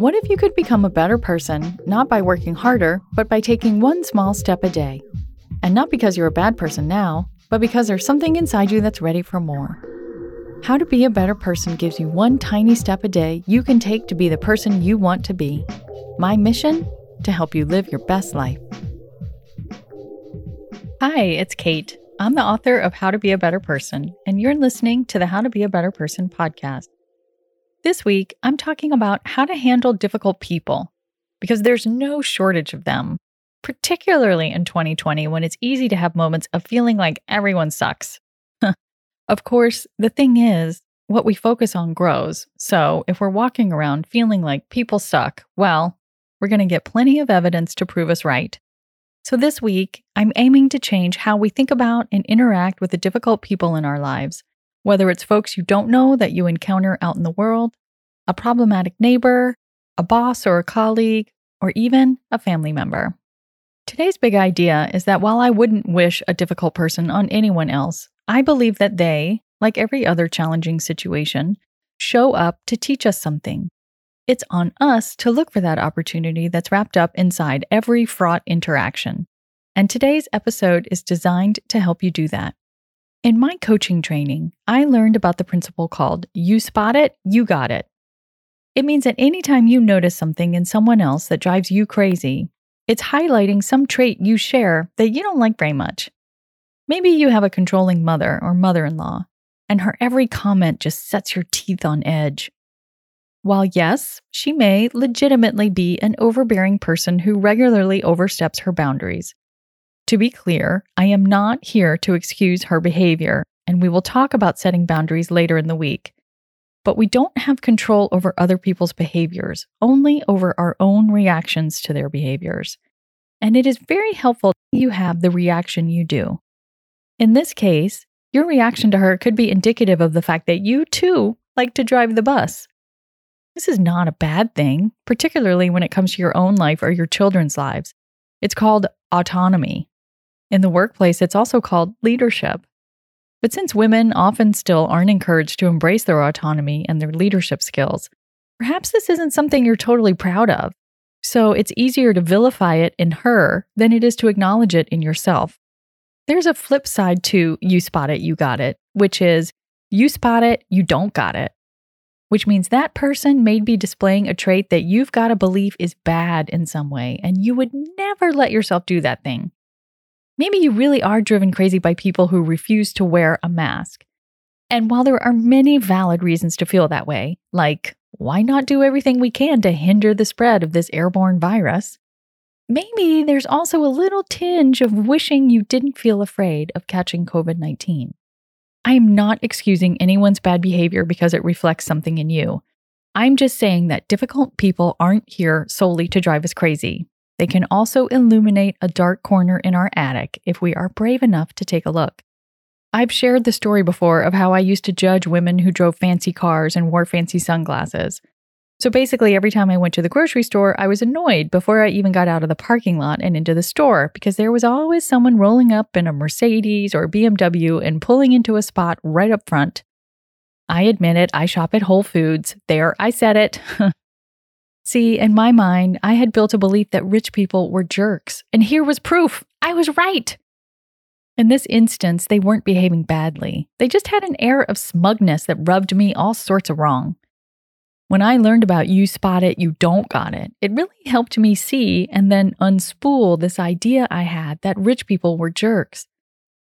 What if you could become a better person, not by working harder, but by taking one small step a day? And not because you're a bad person now, but because there's something inside you that's ready for more. How to Be a Better Person gives you one tiny step a day you can take to be the person you want to be. My mission? To help you live your best life. Hi, it's Kate. I'm the author of How to Be a Better Person, and you're listening to the How to Be a Better Person podcast. This week, I'm talking about how to handle difficult people because there's no shortage of them, particularly in 2020 when it's easy to have moments of feeling like everyone sucks. of course, the thing is, what we focus on grows. So if we're walking around feeling like people suck, well, we're going to get plenty of evidence to prove us right. So this week, I'm aiming to change how we think about and interact with the difficult people in our lives whether it's folks you don't know that you encounter out in the world, a problematic neighbor, a boss or a colleague, or even a family member. Today's big idea is that while I wouldn't wish a difficult person on anyone else, I believe that they, like every other challenging situation, show up to teach us something. It's on us to look for that opportunity that's wrapped up inside every fraught interaction. And today's episode is designed to help you do that. In my coaching training, I learned about the principle called you spot it, you got it. It means that anytime you notice something in someone else that drives you crazy, it's highlighting some trait you share that you don't like very much. Maybe you have a controlling mother or mother in law, and her every comment just sets your teeth on edge. While yes, she may legitimately be an overbearing person who regularly oversteps her boundaries, to be clear, I am not here to excuse her behavior, and we will talk about setting boundaries later in the week. But we don't have control over other people's behaviors, only over our own reactions to their behaviors. And it is very helpful that you have the reaction you do. In this case, your reaction to her could be indicative of the fact that you too like to drive the bus. This is not a bad thing, particularly when it comes to your own life or your children's lives. It's called autonomy. In the workplace, it's also called leadership. But since women often still aren't encouraged to embrace their autonomy and their leadership skills, perhaps this isn't something you're totally proud of. So it's easier to vilify it in her than it is to acknowledge it in yourself. There's a flip side to you spot it, you got it, which is you spot it, you don't got it, which means that person may be displaying a trait that you've got to believe is bad in some way, and you would never let yourself do that thing. Maybe you really are driven crazy by people who refuse to wear a mask. And while there are many valid reasons to feel that way, like why not do everything we can to hinder the spread of this airborne virus? Maybe there's also a little tinge of wishing you didn't feel afraid of catching COVID 19. I am not excusing anyone's bad behavior because it reflects something in you. I'm just saying that difficult people aren't here solely to drive us crazy. They can also illuminate a dark corner in our attic if we are brave enough to take a look. I've shared the story before of how I used to judge women who drove fancy cars and wore fancy sunglasses. So basically, every time I went to the grocery store, I was annoyed before I even got out of the parking lot and into the store because there was always someone rolling up in a Mercedes or BMW and pulling into a spot right up front. I admit it, I shop at Whole Foods. There, I said it. See, in my mind, I had built a belief that rich people were jerks, and here was proof I was right. In this instance, they weren't behaving badly. They just had an air of smugness that rubbed me all sorts of wrong. When I learned about you spot it, you don't got it, it really helped me see and then unspool this idea I had that rich people were jerks.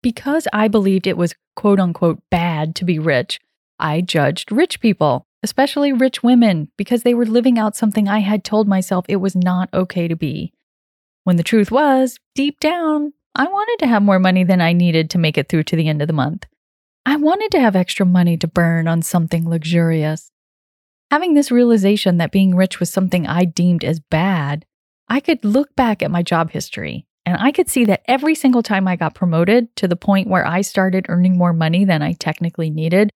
Because I believed it was quote unquote bad to be rich, I judged rich people especially rich women, because they were living out something I had told myself it was not okay to be. When the truth was, deep down, I wanted to have more money than I needed to make it through to the end of the month. I wanted to have extra money to burn on something luxurious. Having this realization that being rich was something I deemed as bad, I could look back at my job history and I could see that every single time I got promoted to the point where I started earning more money than I technically needed,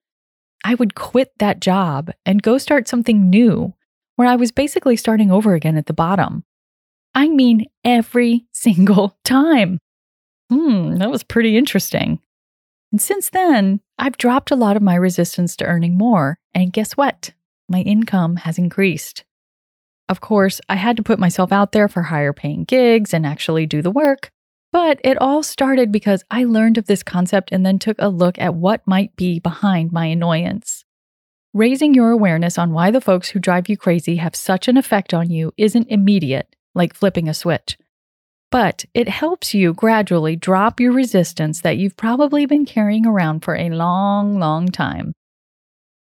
I would quit that job and go start something new where I was basically starting over again at the bottom. I mean, every single time. Hmm, that was pretty interesting. And since then, I've dropped a lot of my resistance to earning more. And guess what? My income has increased. Of course, I had to put myself out there for higher paying gigs and actually do the work. But it all started because I learned of this concept and then took a look at what might be behind my annoyance. Raising your awareness on why the folks who drive you crazy have such an effect on you isn't immediate, like flipping a switch. But it helps you gradually drop your resistance that you've probably been carrying around for a long, long time.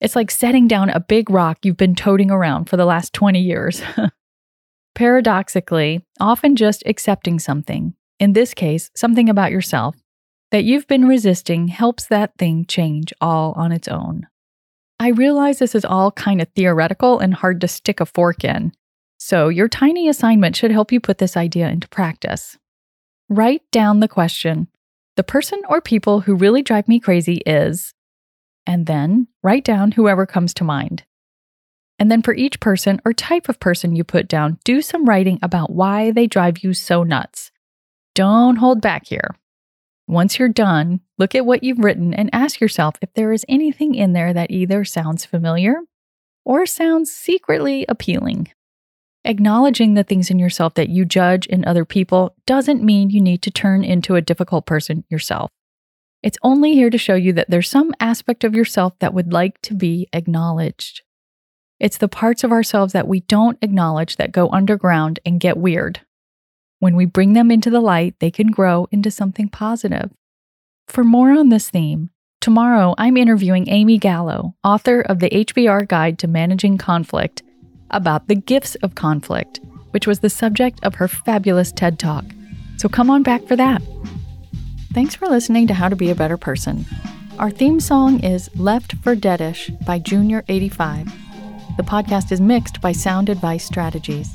It's like setting down a big rock you've been toting around for the last 20 years. Paradoxically, often just accepting something, in this case, something about yourself, that you've been resisting helps that thing change all on its own. I realize this is all kind of theoretical and hard to stick a fork in, so your tiny assignment should help you put this idea into practice. Write down the question The person or people who really drive me crazy is, and then write down whoever comes to mind. And then for each person or type of person you put down, do some writing about why they drive you so nuts. Don't hold back here. Once you're done, look at what you've written and ask yourself if there is anything in there that either sounds familiar or sounds secretly appealing. Acknowledging the things in yourself that you judge in other people doesn't mean you need to turn into a difficult person yourself. It's only here to show you that there's some aspect of yourself that would like to be acknowledged. It's the parts of ourselves that we don't acknowledge that go underground and get weird. When we bring them into the light, they can grow into something positive. For more on this theme, tomorrow I'm interviewing Amy Gallo, author of the HBR Guide to Managing Conflict, about the gifts of conflict, which was the subject of her fabulous TED Talk. So come on back for that. Thanks for listening to How to Be a Better Person. Our theme song is Left for Deadish by Junior85. The podcast is mixed by Sound Advice Strategies.